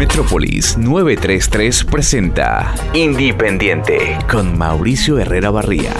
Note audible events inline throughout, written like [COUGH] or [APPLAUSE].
Metrópolis 933 presenta Independiente con Mauricio Herrera Barría.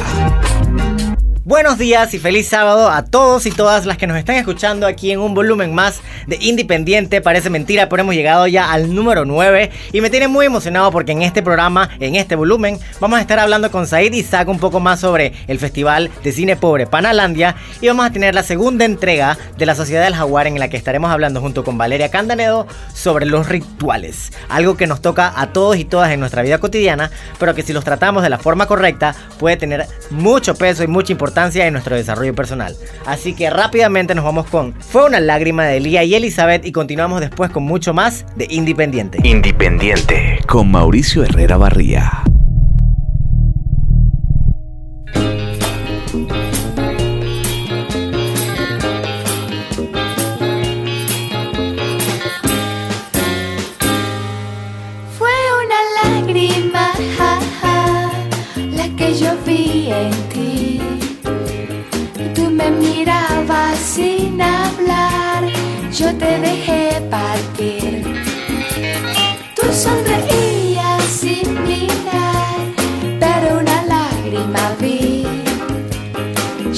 Buenos días y feliz sábado a todos y todas las que nos están escuchando aquí en un volumen más de Independiente. Parece mentira, pero hemos llegado ya al número 9 y me tiene muy emocionado porque en este programa, en este volumen, vamos a estar hablando con Said Isaac un poco más sobre el Festival de Cine Pobre Panalandia y vamos a tener la segunda entrega de la Sociedad del Jaguar en la que estaremos hablando junto con Valeria Candanedo sobre los rituales. Algo que nos toca a todos y todas en nuestra vida cotidiana, pero que si los tratamos de la forma correcta puede tener mucho peso y mucha importancia en nuestro desarrollo personal. Así que rápidamente nos vamos con Fue una lágrima de Elía y Elizabeth y continuamos después con mucho más de Independiente. Independiente con Mauricio Herrera Barría.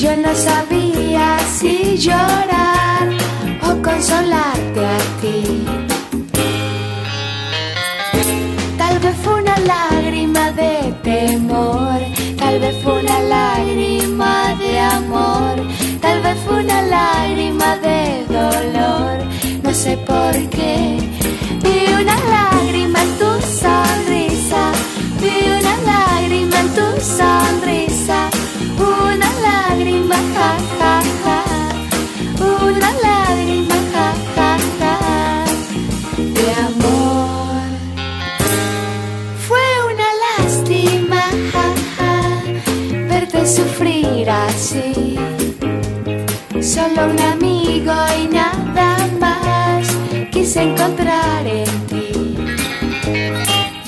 Yo no sabía si llorar o consolarte a ti. Tal vez fue una lágrima de temor, tal vez fue una lágrima de amor, tal vez fue una lágrima de dolor, no sé por qué. Así. Solo un amigo y nada más quise encontrar en ti.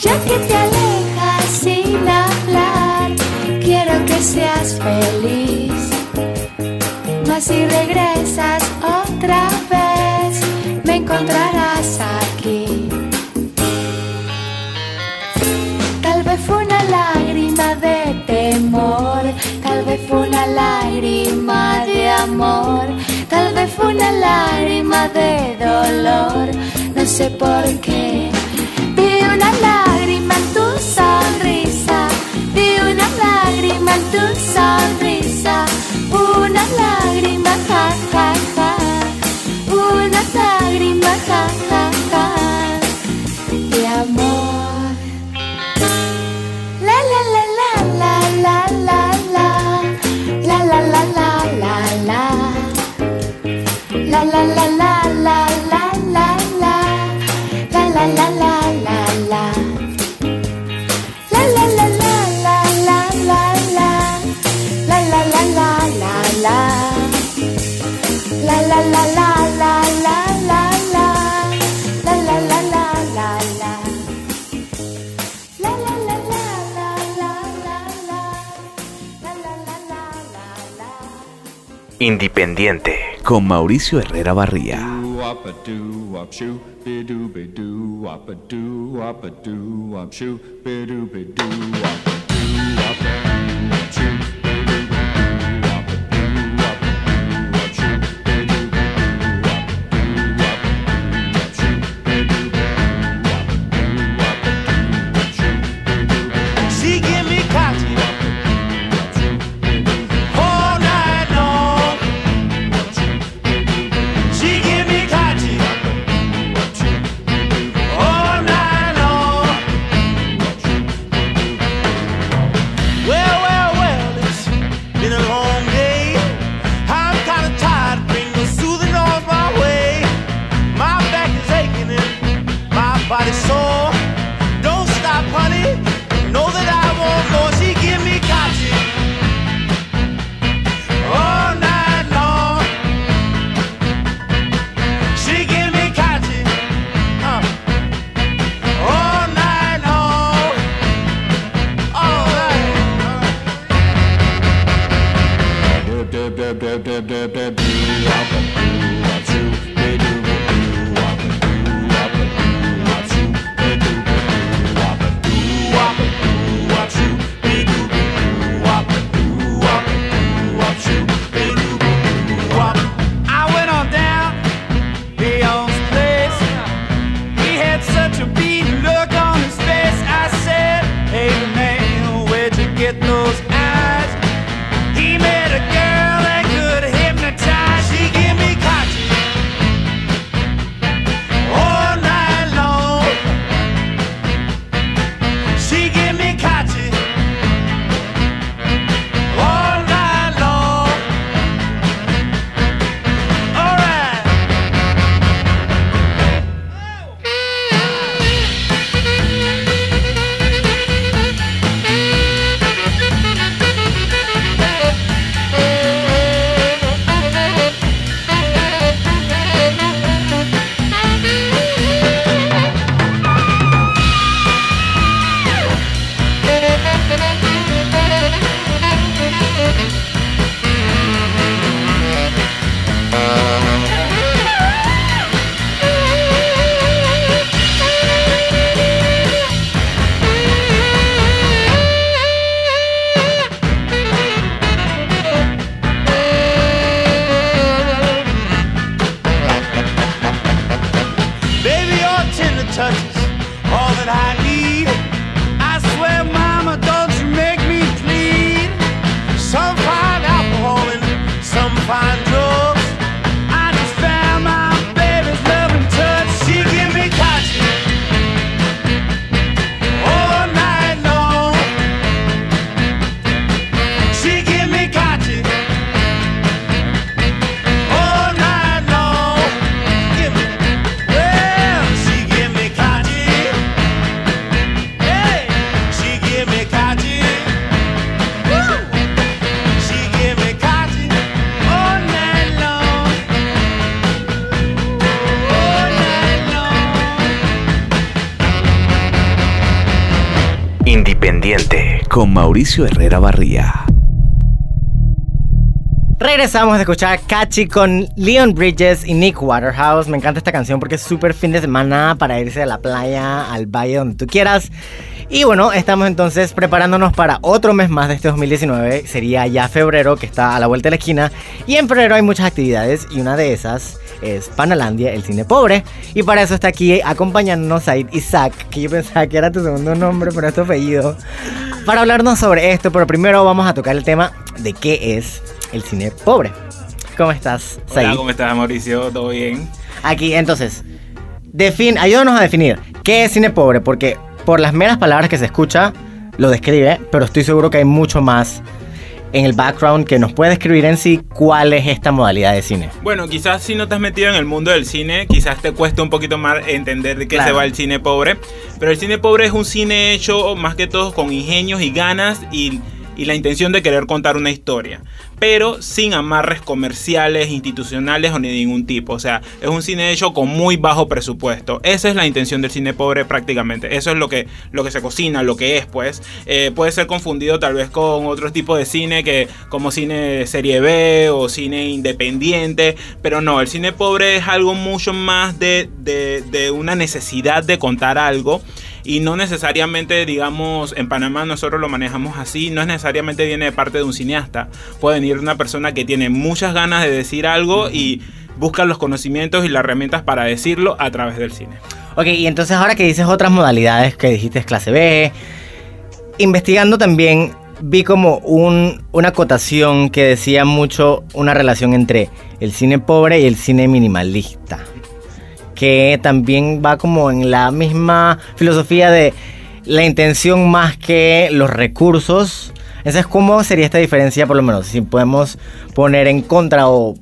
Ya que te alejas sin hablar, quiero que seas feliz. Mas si regresas otra vez, me encontrarás aquí. Lágrima de amor, tal vez fue una lágrima de dolor, no sé por qué. Vi una lágrima en tu sonrisa, vi una lágrima en tu sonrisa, una lágrima, la la la Independiente con Mauricio Herrera Barría. Con Mauricio Herrera Barría. Regresamos a escuchar Catchy con Leon Bridges y Nick Waterhouse. Me encanta esta canción porque es súper fin de semana para irse a la playa, al valle, donde tú quieras. Y bueno, estamos entonces preparándonos para otro mes más de este 2019. Sería ya febrero, que está a la vuelta de la esquina. Y en febrero hay muchas actividades y una de esas es Panalandia, el cine pobre. Y para eso está aquí acompañándonos Said Isaac, que yo pensaba que era tu segundo nombre, pero es tu apellido. Para hablarnos sobre esto, pero primero vamos a tocar el tema de qué es el cine pobre. ¿Cómo estás, Said? Hola, ¿cómo estás, Mauricio? ¿Todo bien? Aquí, entonces, defin ayúdanos a definir qué es cine pobre, porque por las meras palabras que se escucha, lo describe, pero estoy seguro que hay mucho más en el background que nos puede describir en sí cuál es esta modalidad de cine. Bueno, quizás si no te has metido en el mundo del cine, quizás te cueste un poquito más entender de qué Claro. se va el cine pobre. Pero el cine pobre es un cine hecho más que todo con ingenios y ganas y, y la intención de querer contar una historia. Pero sin amarres comerciales, institucionales o de ningún tipo. O sea, es un cine hecho con muy bajo presupuesto. Esa es la intención del cine pobre prácticamente. Eso es lo que, lo que se cocina, lo que es, pues. Eh, puede ser confundido tal vez con otro tipo de cine que como cine serie B o cine independiente. Pero no, el cine pobre es algo mucho más de- de una necesidad de contar algo. Y no necesariamente, digamos, en Panamá nosotros lo manejamos así, no es necesariamente viene de parte de un cineasta. Puede venir una persona que tiene muchas ganas de decir algo y busca los conocimientos y las herramientas para decirlo a través del cine. Ok, y entonces ahora que dices otras modalidades que dijiste es clase B, investigando también vi como un, una acotación que decía mucho una relación entre el cine pobre y el cine minimalista, que también va como en la misma filosofía de la intención más que los recursos. Entonces, ¿cómo sería esta diferencia, por lo menos, si podemos poner en contra o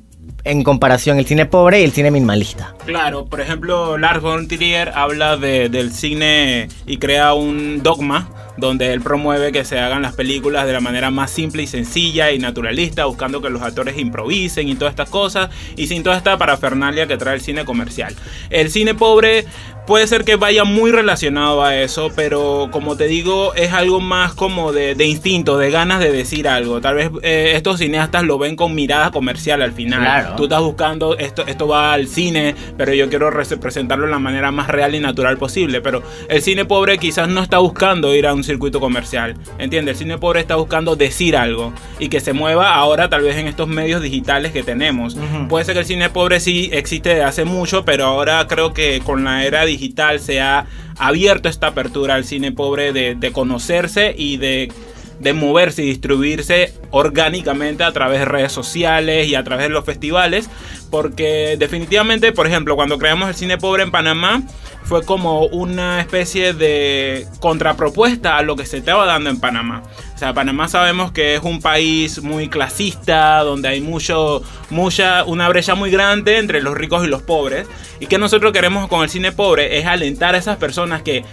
en comparación el cine pobre y el cine minimalista? Claro, por ejemplo, Lars von Trier habla de- del cine y crea un dogma donde él promueve que se hagan las películas de la manera más simple y sencilla y naturalista, buscando que los actores improvisen y todas estas cosas, y sin toda esta parafernalia que trae el cine comercial. El cine pobre puede ser que vaya muy relacionado a eso, pero como te digo, es algo más como de, de instinto, de ganas de decir algo. Tal vez eh, estos cineastas lo ven con mirada comercial al final. Claro. Tú estás buscando, esto, esto va al cine, pero yo quiero res- presentarlo de la manera más real y natural posible. Pero el cine pobre quizás no está buscando ir a un circuito comercial. ¿Entiendes? El cine pobre está buscando decir algo y que se mueva ahora tal vez en estos medios digitales que tenemos. Puede ser que el cine pobre sí existe desde hace mucho, pero ahora creo que con la era digital se ha abierto esta apertura al cine pobre de, de conocerse y de de moverse y distribuirse orgánicamente a través de redes sociales y a través de los festivales. Porque definitivamente, por ejemplo, cuando creamos el cine pobre en Panamá, fue como una especie de contrapropuesta a lo que se estaba dando en Panamá. O sea, Panamá sabemos que es un país muy clasista, donde hay mucho, mucha, una brecha muy grande entre los ricos y los pobres. Y que nosotros queremos con el cine pobre es alentar a esas personas que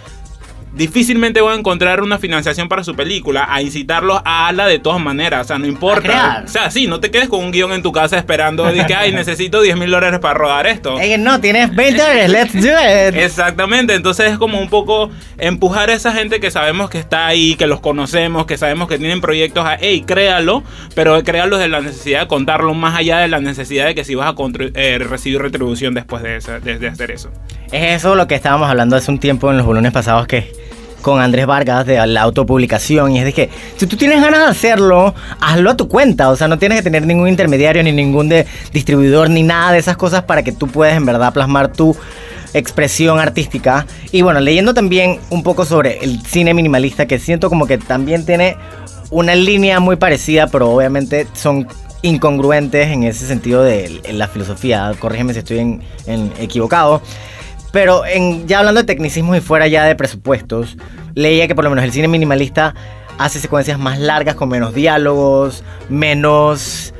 difícilmente van a encontrar una financiación para su película, a incitarlos a ala de todas maneras, o sea, no importa. O sea, sí, no te quedes con un guion en tu casa esperando de que, ay, [LAUGHS] necesito 10 mil dólares para rodar esto. Ey, no, tienes 20 dólares, let's do it. Exactamente, entonces es como un poco empujar a esa gente que sabemos que está ahí, que los conocemos, que sabemos que tienen proyectos a, hey, créalo, pero créalo de la necesidad de contarlo más allá de la necesidad de que si vas a eh, recibir retribución después de, esa- de- de hacer eso. Es eso lo que estábamos hablando hace un tiempo en los volúmenes pasados que con Andrés Vargas de la autopublicación y es de que si tú tienes ganas de hacerlo, hazlo a tu cuenta, o sea, no tienes que tener ningún intermediario ni ningún distribuidor ni nada de esas cosas para que tú puedas en verdad plasmar tu expresión artística. Y bueno, leyendo también un poco sobre el cine minimalista, que siento como que también tiene una línea muy parecida, pero obviamente son incongruentes en ese sentido de la filosofía. Corrígeme si estoy en equivocado. Pero ya hablando de tecnicismos y fuera ya de presupuestos, leía que por lo menos el cine minimalista hace secuencias más largas con menos diálogos, menos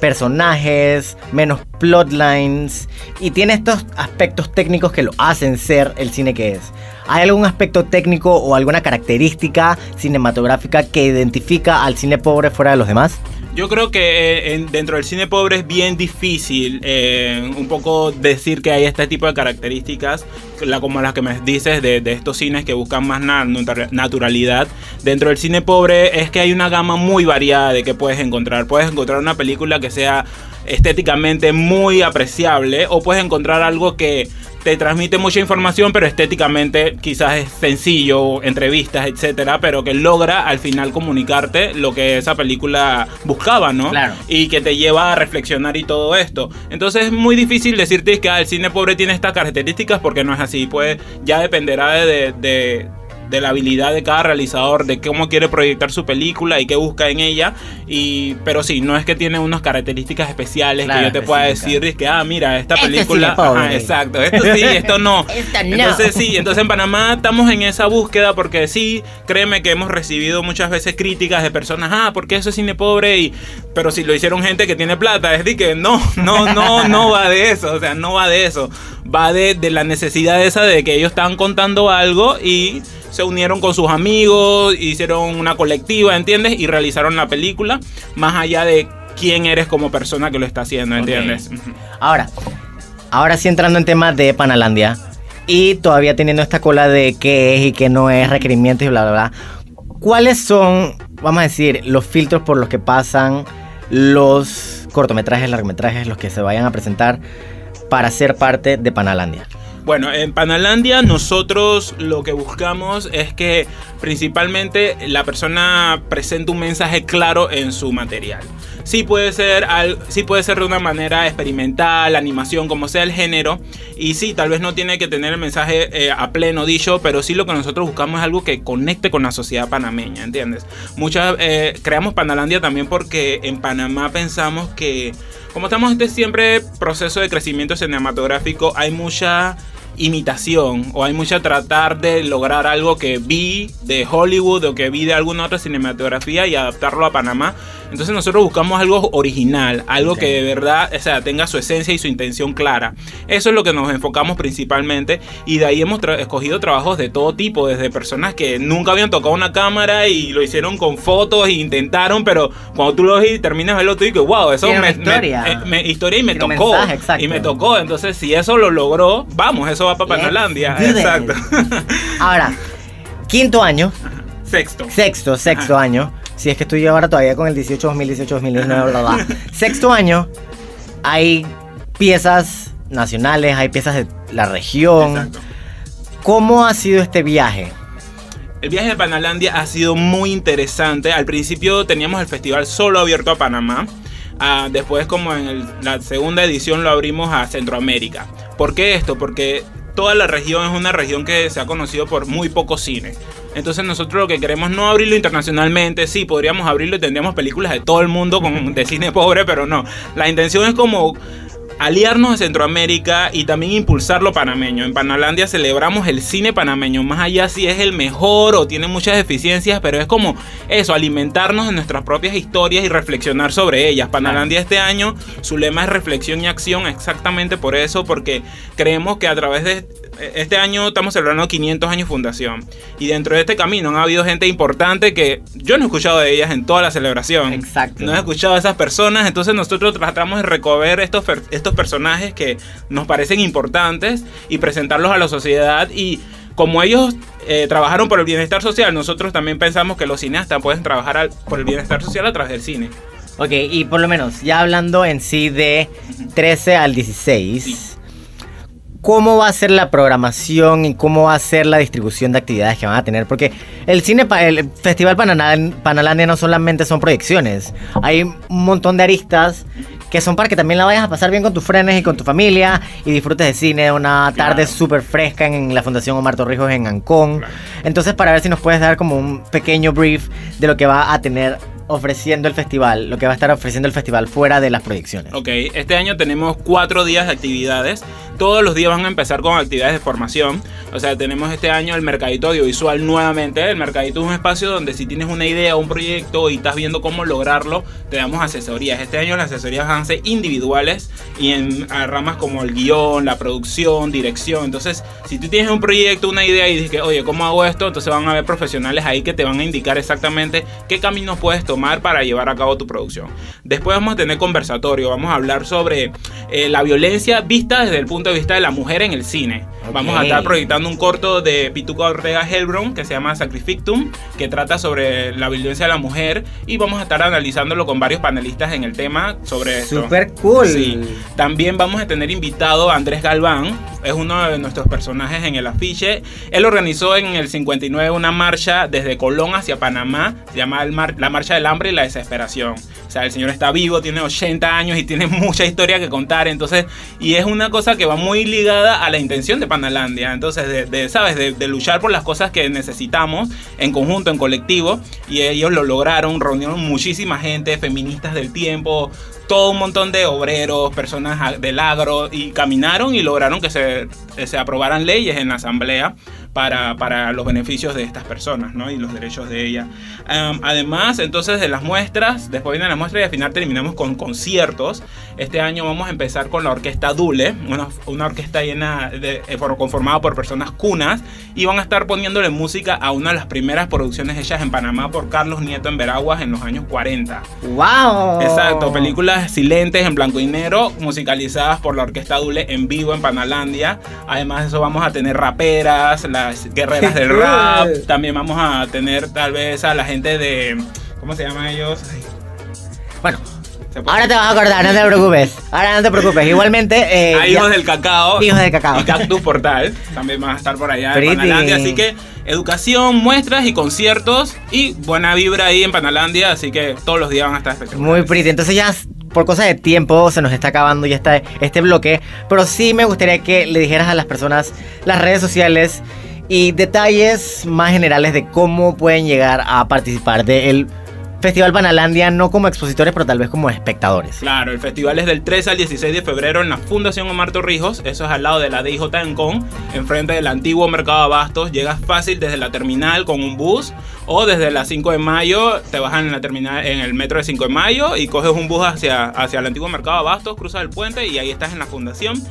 personajes, menos plotlines y tiene estos aspectos técnicos que lo hacen ser el cine que es. ¿Hay algún aspecto técnico o alguna característica cinematográfica que identifica al cine pobre fuera de los demás? Yo creo que eh, en- dentro del cine pobre es bien difícil eh, un poco decir que hay este tipo de características, la, como las que me dices de, estos cines que buscan más na- natura- naturalidad. Dentro del cine pobre es que hay una gama muy variada de que puedes encontrar. Puedes encontrar una película que sea estéticamente muy apreciable o puedes encontrar algo que te transmite mucha información, pero estéticamente quizás es sencillo, entrevistas, etcétera, pero que logra al final comunicarte lo que esa película buscaba, ¿no? Claro. Y que te lleva a reflexionar y todo esto. Entonces es muy difícil decirte que ah, el cine pobre tiene estas características porque no es así. Pues ya dependerá de, de- de la habilidad de cada realizador, de cómo quiere proyectar su película y qué busca en ella. Y, pero sí, no es que tiene unas características especiales Claro, que yo te pueda decir, es que, ah, mira, esta Este es película... pobre. Ajá, exacto, esto sí, esto no. [LAUGHS] Esto no. Entonces sí, entonces en Panamá estamos en esa búsqueda porque sí, créeme que hemos recibido muchas veces críticas de personas, ah, porque eso es cine pobre y pero si lo hicieron gente que tiene plata, es de que no, no, no, no va de eso, o sea, no va de eso, va de, de la necesidad esa de que ellos estaban contando algo y se unieron con sus amigos, hicieron una colectiva, ¿entiendes? Y realizaron la película, más allá de quién eres como persona que lo está haciendo, ¿entiendes? Ahora, ahora sí entrando en temas de Panalandia y todavía teniendo esta cola de qué es y qué no es, requerimientos y bla, bla, bla. ¿Cuáles son, vamos a decir, los filtros por los que pasan los cortometrajes, largometrajes, los que se vayan a presentar para ser parte de Panalandia? Bueno, en Panalandia nosotros lo que buscamos es que principalmente la persona presente un mensaje claro en su material. Sí puede ser, sí puede ser de una manera experimental, animación, como sea el género. Y sí, tal vez no tiene que tener el mensaje eh, a pleno dicho, pero sí lo que nosotros buscamos es algo que conecte con la sociedad panameña, ¿entiendes? Muchas, eh, creamos Panalandia también porque en Panamá pensamos que, como estamos en este siempre proceso de crecimiento cinematográfico, hay mucha imitación o hay mucha tratar de lograr algo que vi de Hollywood o que vi de alguna otra cinematografía y adaptarlo a Panamá. Entonces nosotros buscamos algo original, algo Ok. que de verdad o sea, tenga su esencia y su intención clara. Eso es lo que nos enfocamos principalmente y de ahí hemos tra- escogido trabajos de todo tipo, desde personas que nunca habían tocado una cámara y lo hicieron con fotos e intentaron, pero cuando tú lo ves y terminas de verlo tú dices, wow, eso me, historia. me- me- historia y me un tocó. mensaje, y me tocó. Entonces, si eso lo logró, vamos, eso va para that. Exacto. Ahora, quinto año, Sexto. sexto, sexto Ajá. año. Si es que estoy ahora todavía con el 18, 2018, 2019, bla, bla. [LAUGHS] Sexto año, hay piezas nacionales, hay piezas de la región. Exacto. ¿Cómo ha sido este viaje? El viaje de Panalandia ha sido muy interesante. Al principio teníamos el festival solo abierto a Panamá. Ah, después, como en el- la segunda edición, lo abrimos a Centroamérica. ¿Por qué esto? Porque toda la región es una región que se ha conocido por muy poco cine. Entonces nosotros lo que queremos no abrirlo internacionalmente, sí, podríamos abrirlo y tendríamos películas de todo el mundo con, de cine pobre, pero no. La intención es como aliarnos a Centroamérica y también impulsarlo panameño. En Panalandia celebramos el cine panameño, más allá si es el mejor o tiene muchas deficiencias, pero es como eso, alimentarnos de nuestras propias historias y reflexionar sobre ellas. Panalandia este año, su lema es reflexión y acción, exactamente por eso, porque creemos que a través de este año estamos celebrando 500 años fundación y dentro de este camino han habido gente importante que yo no he escuchado de ellas en toda la celebración. Exacto. No he escuchado a esas personas, entonces nosotros tratamos de recoger estos, estos personajes que nos parecen importantes y presentarlos a la sociedad y como ellos eh, trabajaron por el bienestar social, nosotros también pensamos que los cineastas pueden trabajar al- por el bienestar social a través del cine. Ok, y por lo menos, ya hablando en sí de 13 al 16, Sí. ¿Cómo va a ser la programación y cómo va a ser la distribución de actividades que van a tener? Porque el cine, el Festival Panalandia no solamente son proyecciones, hay un montón de aristas que son para que también la vayas a pasar bien con tus frenes y con tu familia y disfrutes de cine, una tarde Claro. súper fresca en la Fundación Omar Torrijos en Ancón. Claro. Entonces, para ver si nos puedes dar como un pequeño brief de lo que va a tener ofreciendo el festival, lo que va a estar ofreciendo el festival fuera de las proyecciones. Ok, este año tenemos cuatro días de actividades. Todos los días van a empezar con actividades de formación. O sea, tenemos este año el mercadito audiovisual nuevamente. El mercadito es un espacio donde si tienes una idea, un proyecto y estás viendo cómo lograrlo, te damos asesorías. Este año las asesorías van a ser individuales y en ramas como el guion, la producción, dirección. Entonces, si tú tienes un proyecto, una idea y dices que, oye, ¿cómo hago esto? Entonces van a haber profesionales ahí que te van a indicar exactamente qué caminos puedes tomar para llevar a cabo tu producción. Después vamos a tener conversatorio, vamos a hablar sobre eh, la violencia vista desde el punto de vista de la mujer en el cine. Vamos a estar proyectando un corto de Pituca Ortega Helbron que se llama Sacrifictum, que trata sobre la violencia de la mujer y vamos a estar analizándolo con varios panelistas en el tema sobre esto. Súper cool. Sí. También vamos a tener invitado a Andrés Galván, es uno de nuestros personajes en el afiche. Él organizó en el 59 una marcha desde Colón hacia Panamá, se llama el mar- la Marcha del Hambre y la Desesperación. O sea, el señor está vivo, tiene 80 años y tiene [LAUGHS] mucha historia que contar, entonces, y es una cosa que va muy ligada a la intención de Panalandia, entonces, de, ¿sabes? De luchar por las cosas que necesitamos en conjunto, en colectivo, y ellos lo lograron, reunieron muchísima gente, feministas del tiempo, todo un montón de obreros, personas del agro, y caminaron y lograron que se, se aprobaran leyes en la asamblea para, para los beneficios de estas personas ¿no? y los derechos de ellas. Am, además, entonces de las muestras, después vienen las muestras y al final terminamos con conciertos. Este año vamos a empezar con la orquesta Dule, una, una orquesta llena de, eh, for- conformada por personas cunas, y van a estar poniéndole música a una de las primeras producciones hechas en Panamá por Carlos Nieto en Veraguas en los años 40. ¡Wow! Exacto, películas silentes en blanco y negro, musicalizadas por la Orquesta Dule en vivo en Panalandia. Además de eso vamos a tener raperas, las guerreras del [LAUGHS] rap. También vamos a tener tal vez a la gente de... ¿Cómo se llaman ellos? Ay, Bueno, ¿se puede- ahora te vas a acordar, no te preocupes. Ahora no te preocupes. Igualmente. Eh, a ya- Hijos del Cacao. Hijos del Cacao. Y Cactus Portal. También van a estar por allá en Panalandia. Así que educación, muestras y conciertos. Y buena vibra ahí en Panalandia. Así que todos los días van a estar espectaculares. Muy pretty. Entonces ya por cosa de tiempo se nos está acabando ya está este bloque. Pero sí me gustaría que le dijeras a las personas las redes sociales y detalles más generales de cómo pueden llegar a participar del Festival Panalandia, no como expositores, pero tal vez como espectadores. Claro, el festival es del 13 al 16 de febrero en la Fundación Omar Torrijos. Eso es al lado de la DIJ en Con, enfrente del antiguo Mercado Abastos. Llegas fácil desde la terminal con un bus o desde la 5 de mayo te bajan en la terminal en el metro de 5 de mayo y coges un bus hacia, hacia el antiguo Mercado Abastos, cruzas el puente y ahí estás en la fundación.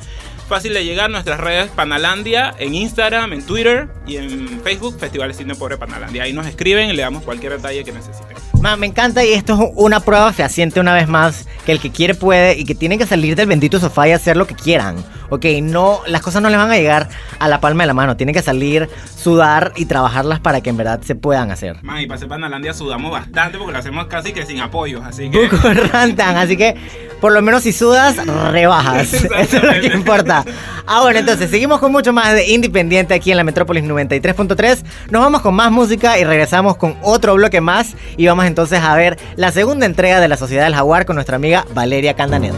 Fácil de llegar, nuestras redes Panalandia en Instagram, en Twitter y en Facebook, Festival Cine Pobre Panalandia. Ahí nos escriben y le damos cualquier detalle que necesiten. Ma, me encanta y esto es una prueba fehaciente una vez más que el que quiere puede y que tienen que salir del bendito sofá y hacer lo que quieran. Ok, no, las cosas no les van a llegar a la palma de la mano, tienen que salir, sudar y trabajarlas para que en verdad se puedan hacer. Man, y para ser Panalandia sudamos bastante porque lo hacemos casi que sin apoyos, así que... Buco rantan, así que por lo menos si sudas, rebajas. [LAUGHS] Eso es lo que importa. Ah, bueno, entonces seguimos con mucho más de Independiente aquí en la Metrópolis 93.3. Nos vamos con más música y regresamos con otro bloque más. Y vamos entonces a ver la segunda entrega de La Sociedad del Jaguar con nuestra amiga Valeria Candanedo.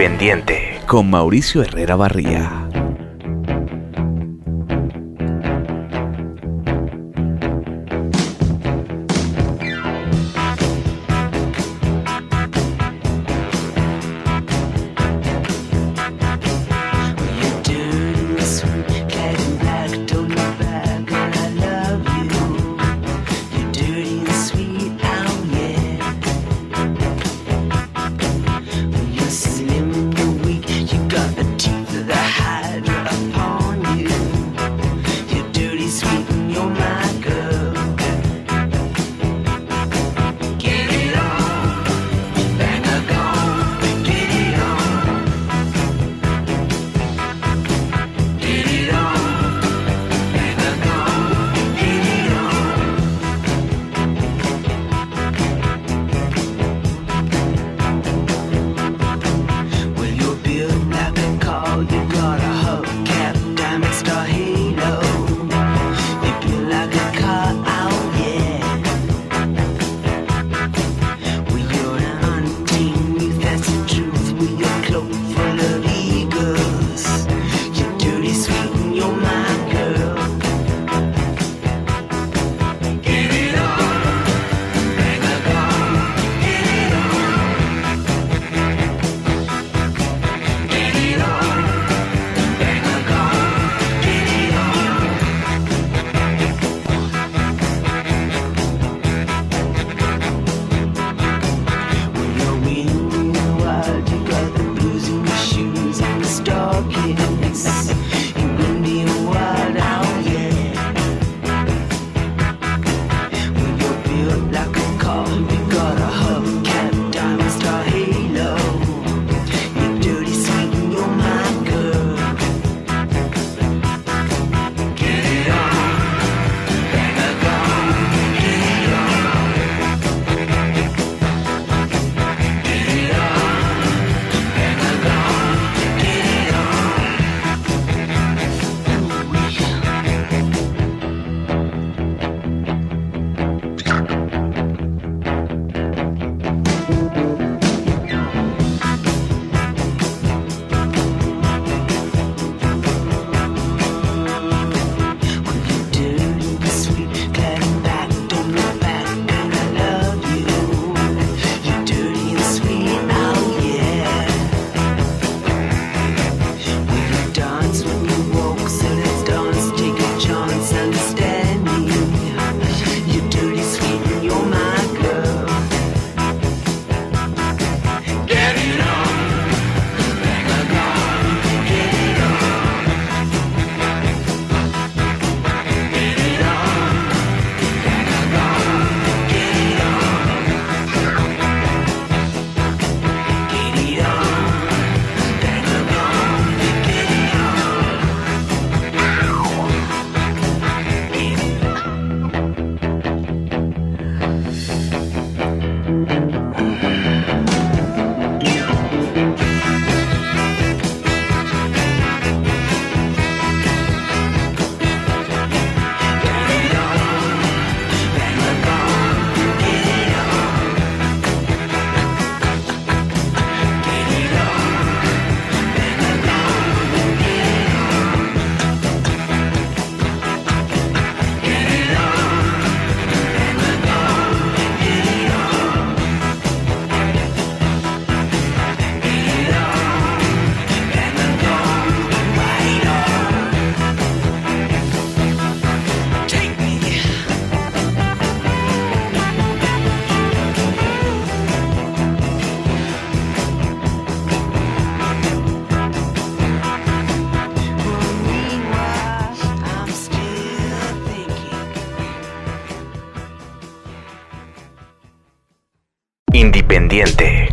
Independiente con Mauricio Herrera Barría.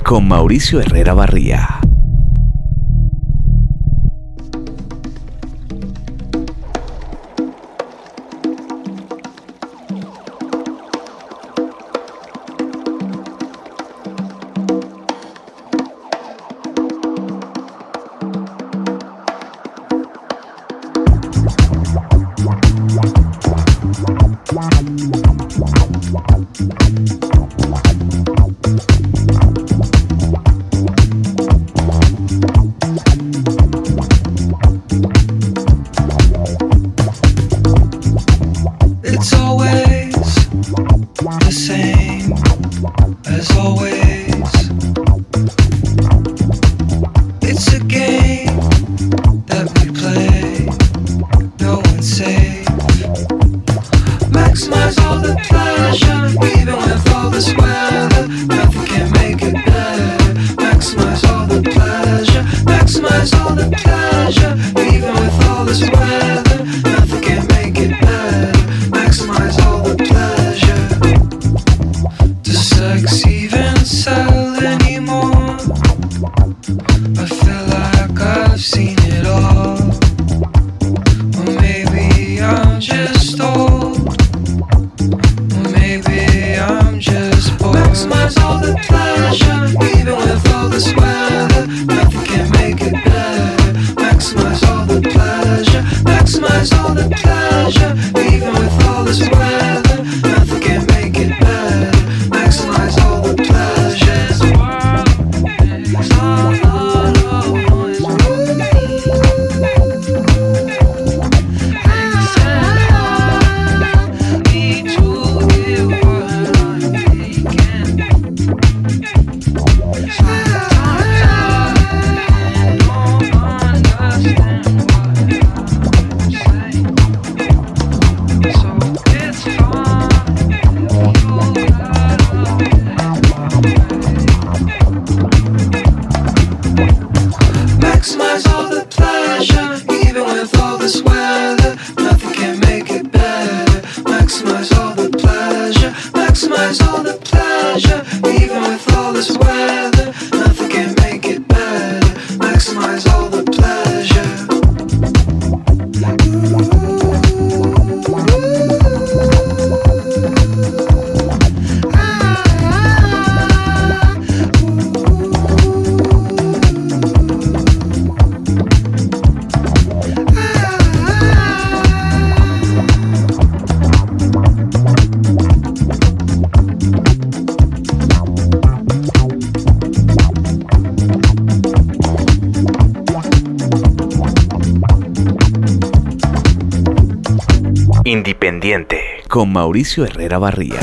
Con Mauricio Herrera Barría. Mauricio Herrera Barría.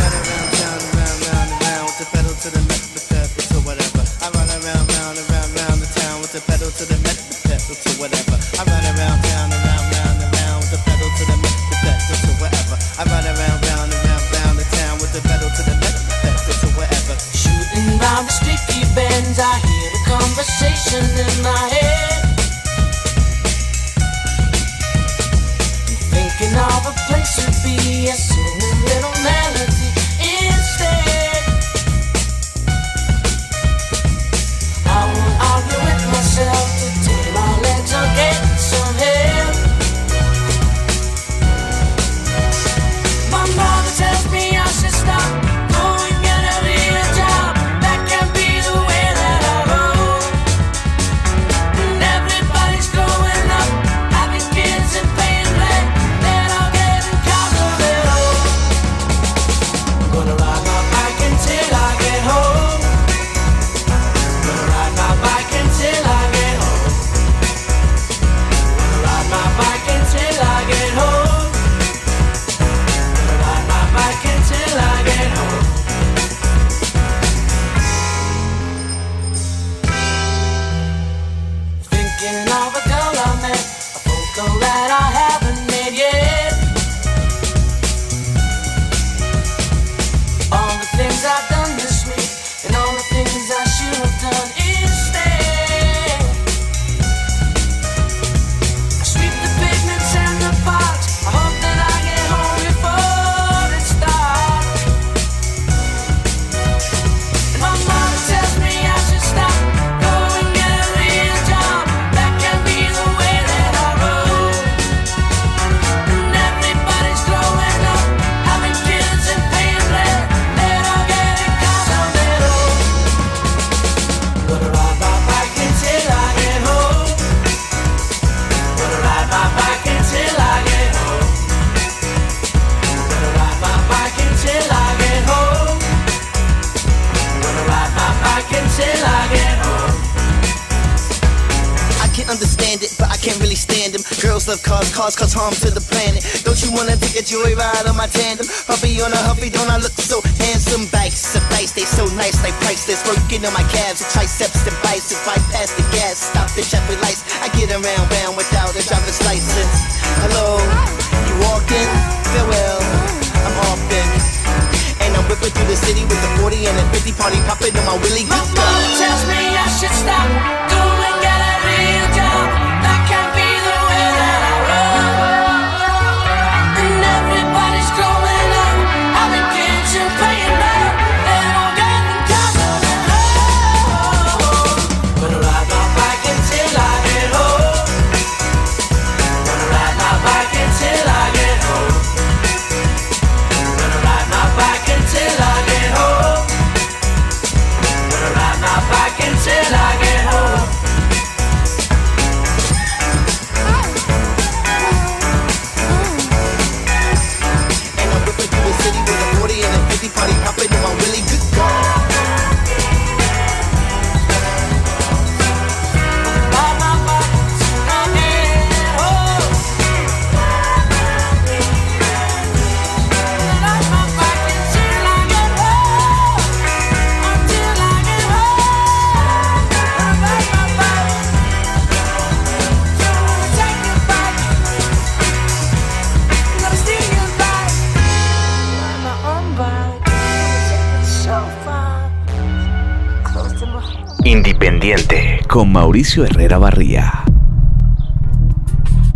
Con Mauricio Herrera Barría.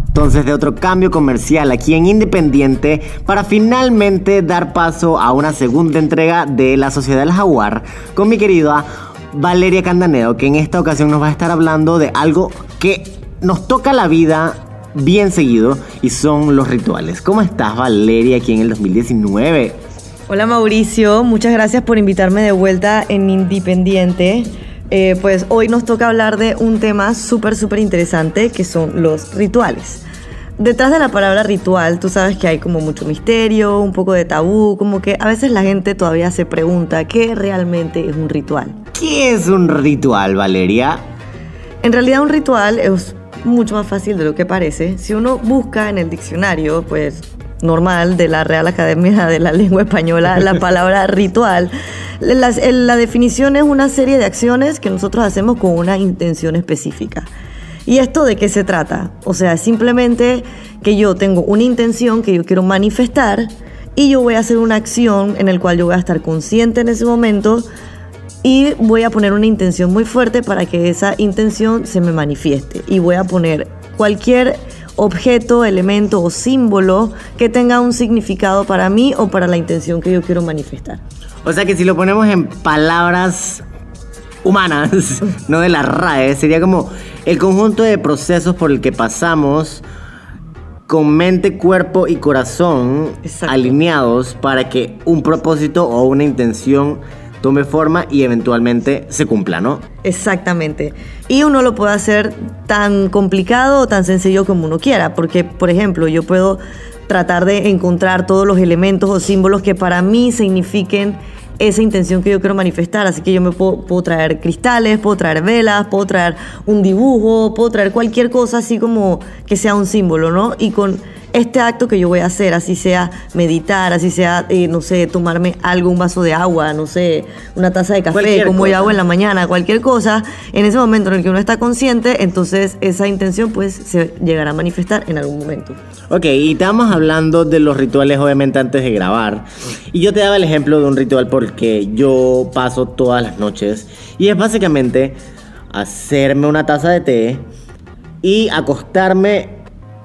Entonces de otro cambio comercial aquí en Independiente para finalmente dar paso a una segunda entrega de La Sociedad del Jaguar con mi querida Valeria Candaneo que en esta ocasión nos va a estar hablando de algo que nos toca la vida bien seguido y son los rituales. ¿Cómo estás Valeria aquí en el 2019? Hola Mauricio, muchas gracias por invitarme de vuelta en Independiente. Eh, pues hoy nos toca hablar de un tema súper, súper interesante que son los rituales. Detrás de la palabra ritual, tú sabes que hay como mucho misterio, un poco de tabú, como que a veces la gente todavía se pregunta qué realmente es un ritual. ¿Qué es un ritual Valeria? En realidad un ritual es mucho más fácil de lo que parece. Si uno busca en el diccionario, pues normal de la Real Academia de la Lengua Española la [LAUGHS] palabra ritual, la, la definición es una serie de acciones que nosotros hacemos con una intención específica. ¿Y esto de qué se trata? O sea, simplemente que yo tengo una intención que yo quiero manifestar y yo voy a hacer una acción en el cual yo voy a estar consciente en ese momento y voy a poner una intención muy fuerte para que esa intención se me manifieste. Y voy a poner cualquier objeto, elemento o símbolo que tenga un significado para mí o para la intención que yo quiero manifestar. O sea que si lo ponemos en palabras humanas, [LAUGHS] no de la RAE, sería como el conjunto de procesos por el que pasamos con mente, cuerpo y corazón Exacto. alineados para que un propósito o una intención tome forma y eventualmente se cumpla, ¿no? Exactamente. Y uno lo puede hacer tan complicado o tan sencillo como uno quiera, porque, por ejemplo, yo puedo tratar de encontrar todos los elementos o símbolos que para mí signifiquen esa intención que yo quiero manifestar. Así que yo me puedo, puedo traer cristales, puedo traer velas, puedo traer un dibujo, puedo traer cualquier cosa así como que sea un símbolo, ¿no? Y con este acto que yo voy a hacer, así sea meditar, así sea, eh, no sé, tomarme algo, un vaso de agua, no sé, una taza de café, Cualquier como yo cosa. hago en la mañana, cualquier cosa, en ese momento en el que uno está consciente, entonces esa intención pues se llegará a manifestar en algún momento. Ok, y estábamos hablando de los rituales obviamente antes de grabar. Y yo te daba el ejemplo de un ritual porque yo paso todas las noches. Y es básicamente hacerme una taza de té y acostarme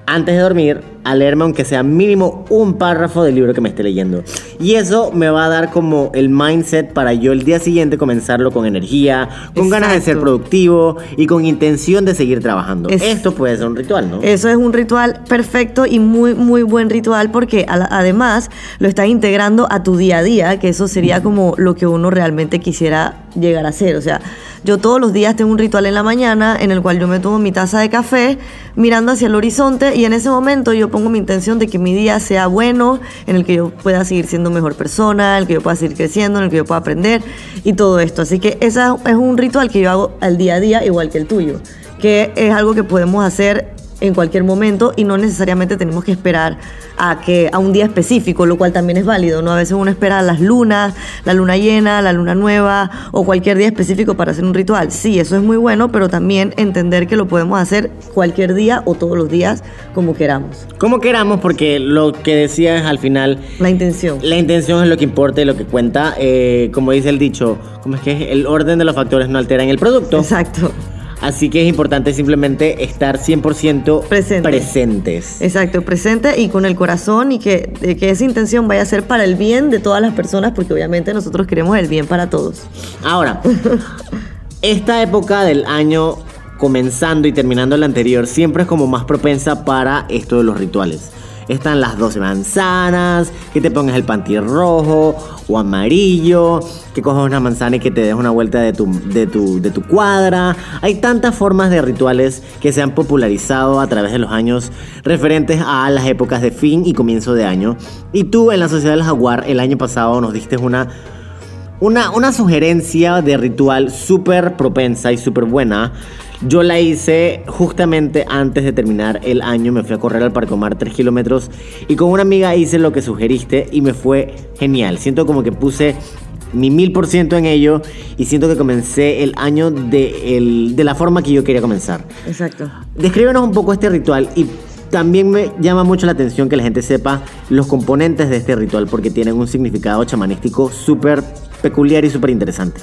antes de dormir a leerme aunque sea mínimo un párrafo del libro que me esté leyendo. Y eso me va a dar como el mindset para yo el día siguiente comenzarlo con energía, con ganas de ser productivo y con intención de seguir trabajando. Es- Esto puede ser un ritual, ¿no? Eso es un ritual perfecto y muy, muy buen ritual porque además lo estás integrando a tu día a día, que eso sería como lo que uno realmente quisiera llegar a hacer. O sea, yo todos los días tengo un ritual en la mañana en el cual yo me tomo mi taza de café mirando hacia el horizonte y en ese momento yo pongo mi intención de que mi día sea bueno, en el que yo pueda seguir siendo mejor persona, en el que yo pueda seguir creciendo, en el que yo pueda aprender y todo esto. Así que ese es un ritual que yo hago al día a día igual que el tuyo, que es algo que podemos hacer en cualquier momento y no necesariamente tenemos que esperar a que a un día específico, lo cual también es válido, ¿no? A veces uno espera las lunas, la luna llena, la luna nueva o cualquier día específico para hacer un ritual. Sí, eso es muy bueno, pero también entender que lo podemos hacer cualquier día o todos los días como queramos. Como queramos, porque lo que decías al final, La intención. la intención es lo que importa y lo que cuenta. Eh, como dice el dicho, como es que el orden de los factores no alteran el producto. Exacto. Así que es importante simplemente estar 100% Presente. presentes. Exacto, presente y con el corazón y que, que esa intención vaya a ser para el bien de todas las personas, porque obviamente nosotros queremos el bien para todos. Ahora, [LAUGHS] esta época del año comenzando y terminando la anterior siempre es como más propensa para esto de los rituales. Están las 12 manzanas, que te pongas el panty rojo o amarillo, que cojas una manzana y que te des una vuelta de tu, de tu, de tu cuadra. Hay tantas formas de rituales que se han popularizado a través de los años referentes a las épocas de fin y comienzo de año. Y tú en la Sociedad del Jaguar el año pasado nos diste una una, una sugerencia de ritual súper propensa y súper buena. Yo la hice justamente antes de terminar el año. Me fui a correr al Parque Omar 3 kilómetros y con una amiga hice lo que sugeriste y me fue genial. Siento como que puse mi mil por ciento en ello y siento que comencé el año de, el- de la forma que yo quería comenzar. Exacto. Descríbenos un poco este ritual y también me llama mucho la atención que la gente sepa los componentes de este ritual porque tienen un significado chamanístico súper peculiar y súper interesante.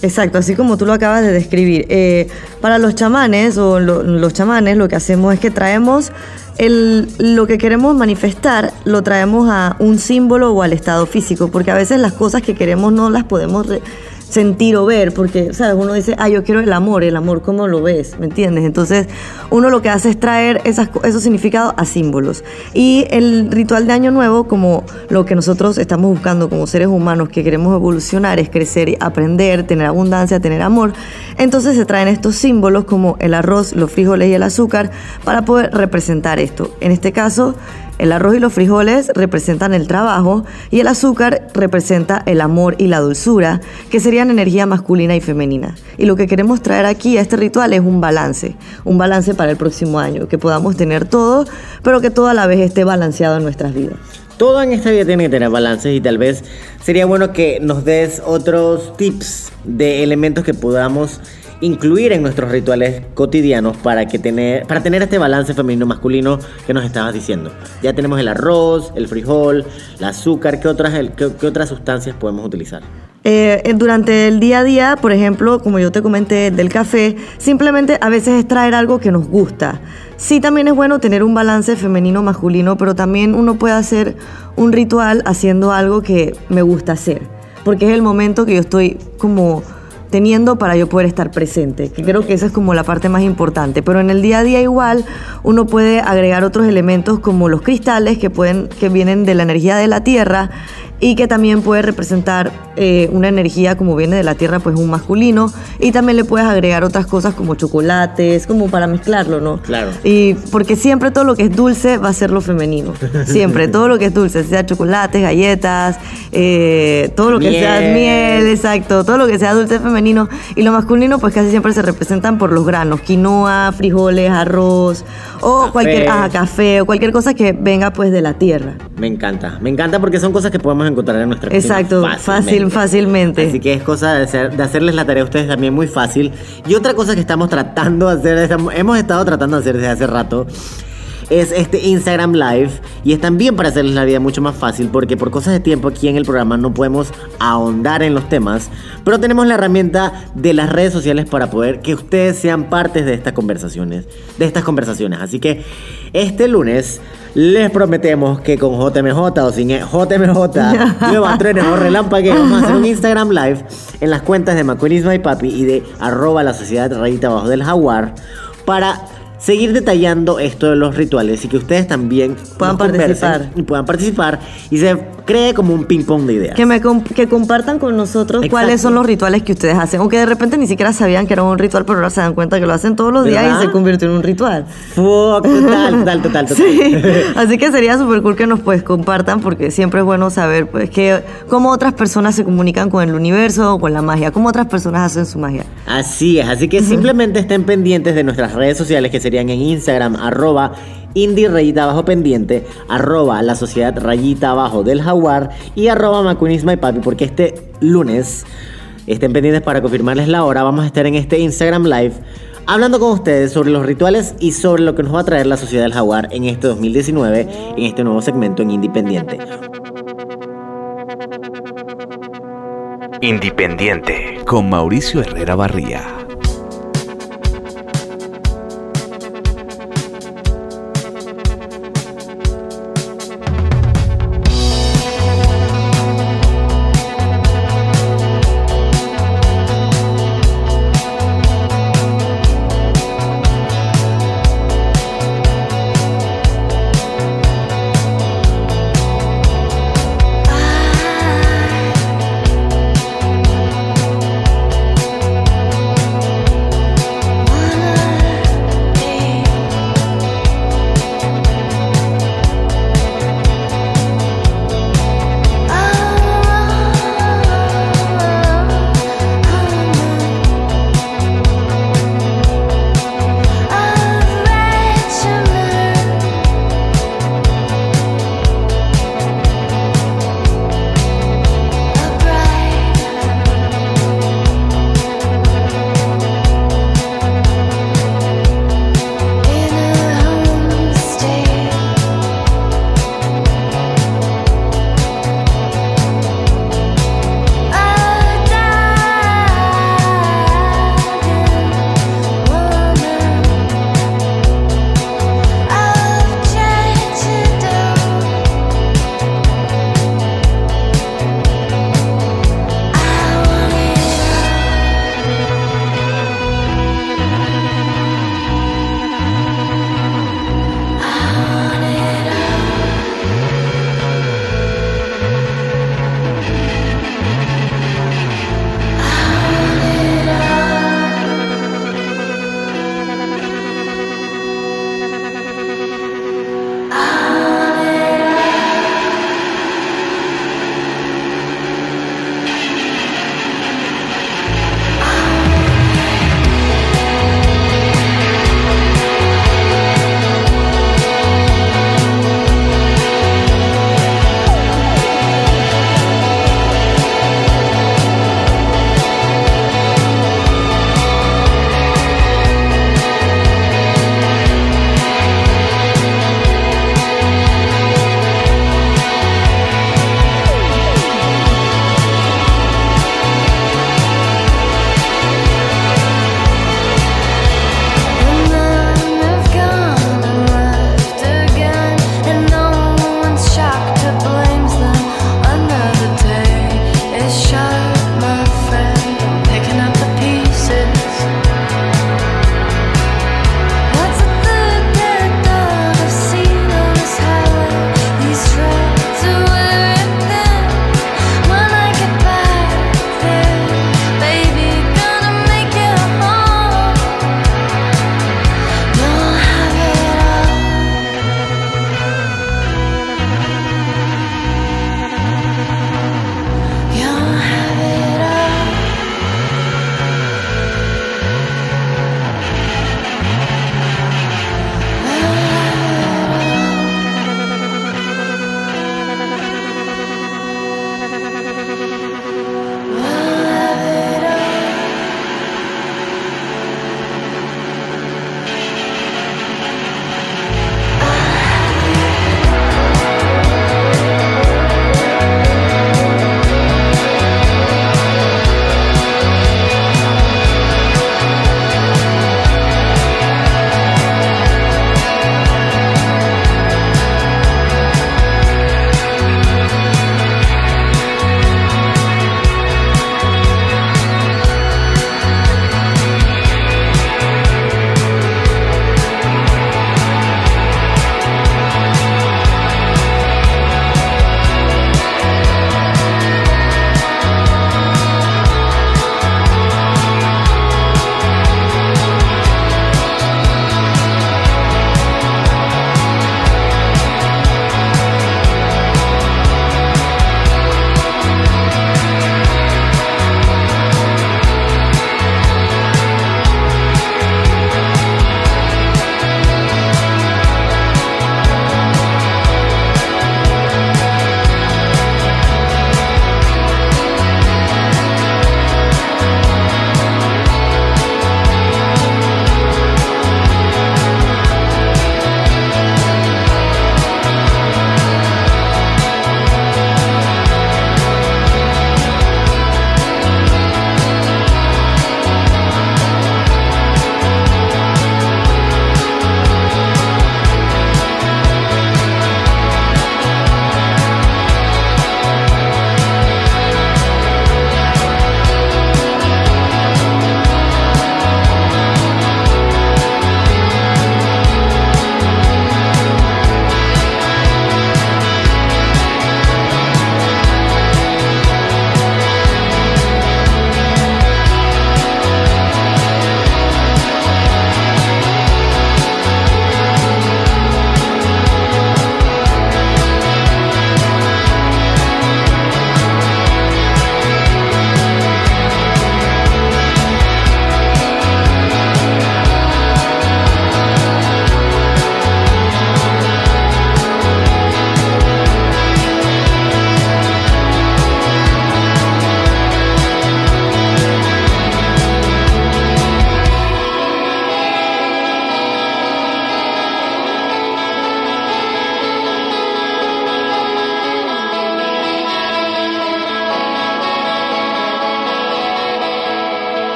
Exacto, así como tú lo acabas de describir. Eh, para los chamanes o lo- los chamanes lo que hacemos es que traemos el, lo que queremos manifestar, lo traemos a un símbolo o al estado físico, porque a veces las cosas que queremos no las podemos re- sentir o ver, porque, ¿sabes? Uno dice, ah, yo quiero el amor, el amor, ¿cómo lo ves? ¿Me entiendes? Entonces, uno lo que hace es traer esos significados a símbolos. Y el ritual de Año Nuevo, como lo que nosotros estamos buscando como seres humanos que queremos evolucionar, es crecer, aprender, tener abundancia, tener amor, entonces se traen estos símbolos como el arroz, los frijoles y el azúcar para poder representar esto. En este caso, el arroz y los frijoles representan el trabajo y el azúcar representa el amor y la dulzura, que serían energía masculina y femenina. Y lo que queremos traer aquí a este ritual es un balance, un balance para el próximo año, que podamos tener todo, pero que todo a la vez esté balanceado en nuestras vidas. Todo en esta vida tiene que tener balances y tal vez sería bueno que nos des otros tips de elementos que podamos incluir en nuestros rituales cotidianos para que tener para tener este balance femenino masculino que nos estabas diciendo. Ya tenemos el arroz, el frijol, el azúcar, ¿qué otras qué otras sustancias podemos utilizar? Eh, eh, durante el día a día, por ejemplo, como yo te comenté del café, simplemente a veces es traer algo que nos gusta. Sí, también es bueno tener un balance femenino-masculino, pero también uno puede hacer un ritual haciendo algo que me gusta hacer, porque es el momento que yo estoy como teniendo para yo poder estar presente, que creo que esa es como la parte más importante, pero en el día a día igual uno puede agregar otros elementos como los cristales que pueden que vienen de la energía de la tierra y que también puede representar eh, una energía como viene de la tierra, pues un masculino, y también le puedes agregar otras cosas como chocolates, como para mezclarlo, ¿no? Claro. Y porque siempre todo lo que es dulce va a ser lo femenino, siempre, todo lo que es dulce, sea chocolates, galletas, eh, todo lo que sea Miel. exacto, todo lo que sea dulce femenino, y lo masculino pues casi siempre se representan por los granos, quinoa, frijoles, arroz, o Café. cualquier, ajá, café, o cualquier cosa que venga pues de la tierra. Me encanta, me encanta porque son cosas que podemos encontrar en nuestra Exacto, fácil, fácilmente. Así que es cosa de, hacer- de hacerles la tarea a ustedes también muy fácil. Y otra cosa que estamos tratando de hacer, estamos- hemos estado tratando de hacer desde hace rato, es este Instagram Live. Y es también para hacerles la vida mucho más fácil porque por cosas de tiempo aquí en el programa no podemos ahondar en los temas. Pero tenemos la herramienta de las redes sociales para poder que ustedes sean partes de estas conversaciones. De estas conversaciones. Así que este lunes les prometemos que con JMJ o sin JMJ, [LAUGHS] nueva trenes o relámpago, vamos a hacer un Instagram Live en las cuentas de Macuenismo y Papi y de arroba la sociedad rayita abajo del jaguar para seguir detallando esto de los rituales y que ustedes también Puedan participar. y puedan participar y se cree como un ping-pong de ideas. Que, me com- que compartan con nosotros Exacto. cuáles son los rituales que ustedes hacen. O que de repente ni siquiera sabían que era un ritual, pero ahora se dan cuenta que lo hacen todos los días ¿Verdad? y se convirtió en un ritual. Fuck, total, total, [LAUGHS] total, total. Sí, así que sería súper cool que nos pues compartan porque siempre es bueno saber pues que cómo otras personas se comunican con el universo o con la magia, cómo otras personas hacen su magia. Así es, así que simplemente estén pendientes de nuestras redes sociales que serían en Instagram, arroba indie rayita abajo pendiente, arroba la sociedad rayita abajo del jaguar y arroba macunisma y papi, porque este lunes estén pendientes para confirmarles la hora, vamos a estar en este Instagram live hablando con ustedes sobre los rituales y sobre lo que nos va a traer la sociedad del jaguar en este 2019, en este nuevo segmento en Independiente. Independiente con Mauricio Herrera Barría.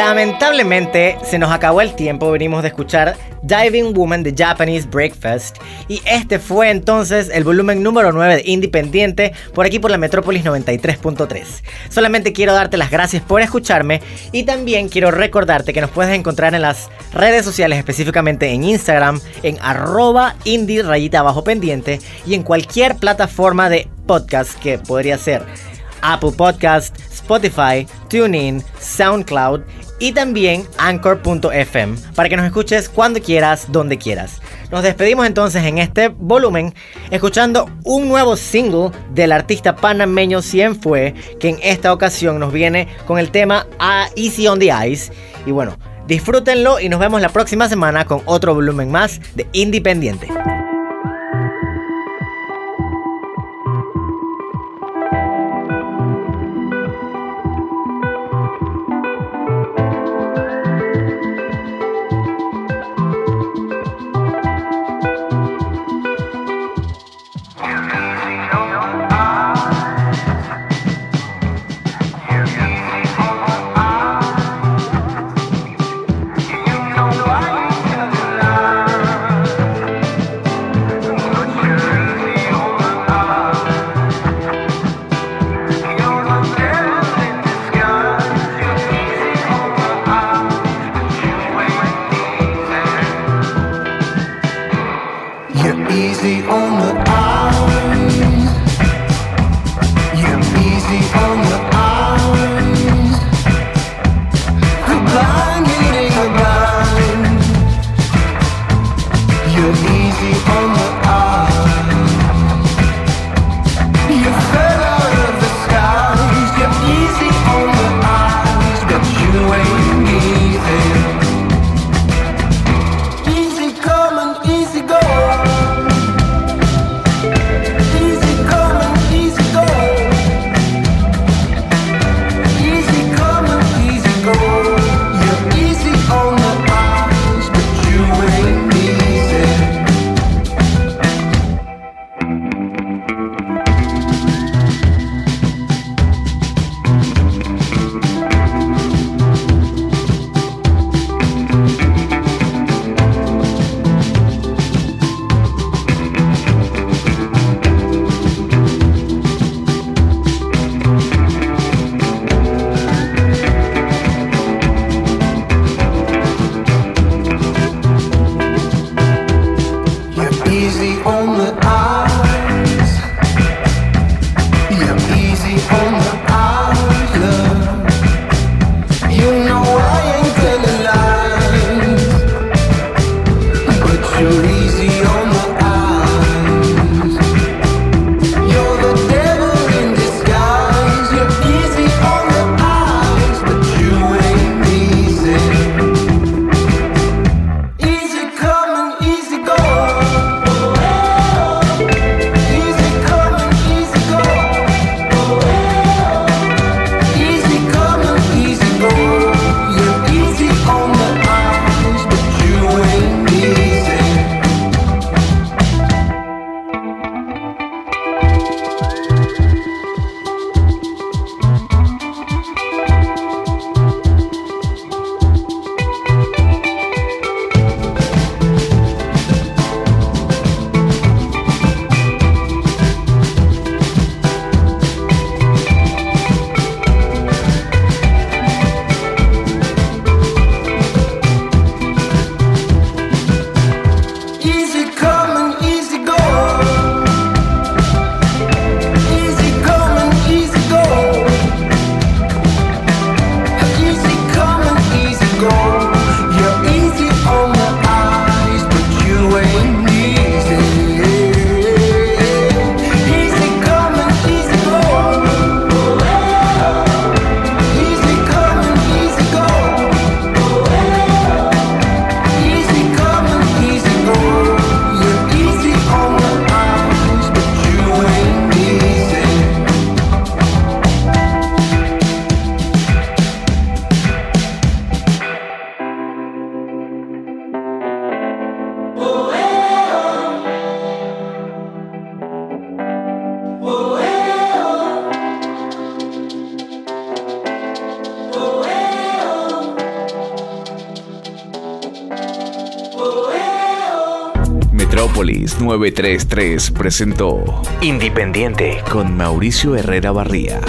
Lamentablemente se nos acabó el tiempo, venimos de escuchar Diving Woman de Japanese Breakfast y este fue entonces el volumen número 9 de Independiente por aquí por la Metrópolis 93.3. Solamente quiero darte las gracias por escucharme y también quiero recordarte que nos puedes encontrar en las redes sociales, específicamente en Instagram, en arroba indie rayita abajo pendiente y en cualquier plataforma de podcast que podría ser Apple Podcast, Spotify, TuneIn, SoundCloud y también Anchor.fm para que nos escuches cuando quieras, donde quieras. Nos despedimos entonces en este volumen escuchando un nuevo single del artista panameño Cienfue que en esta ocasión nos viene con el tema A Easy on the Ice y bueno, disfrútenlo y nos vemos la próxima semana con otro volumen más de Independiente. 933 presentó Independiente con Mauricio Herrera Barría.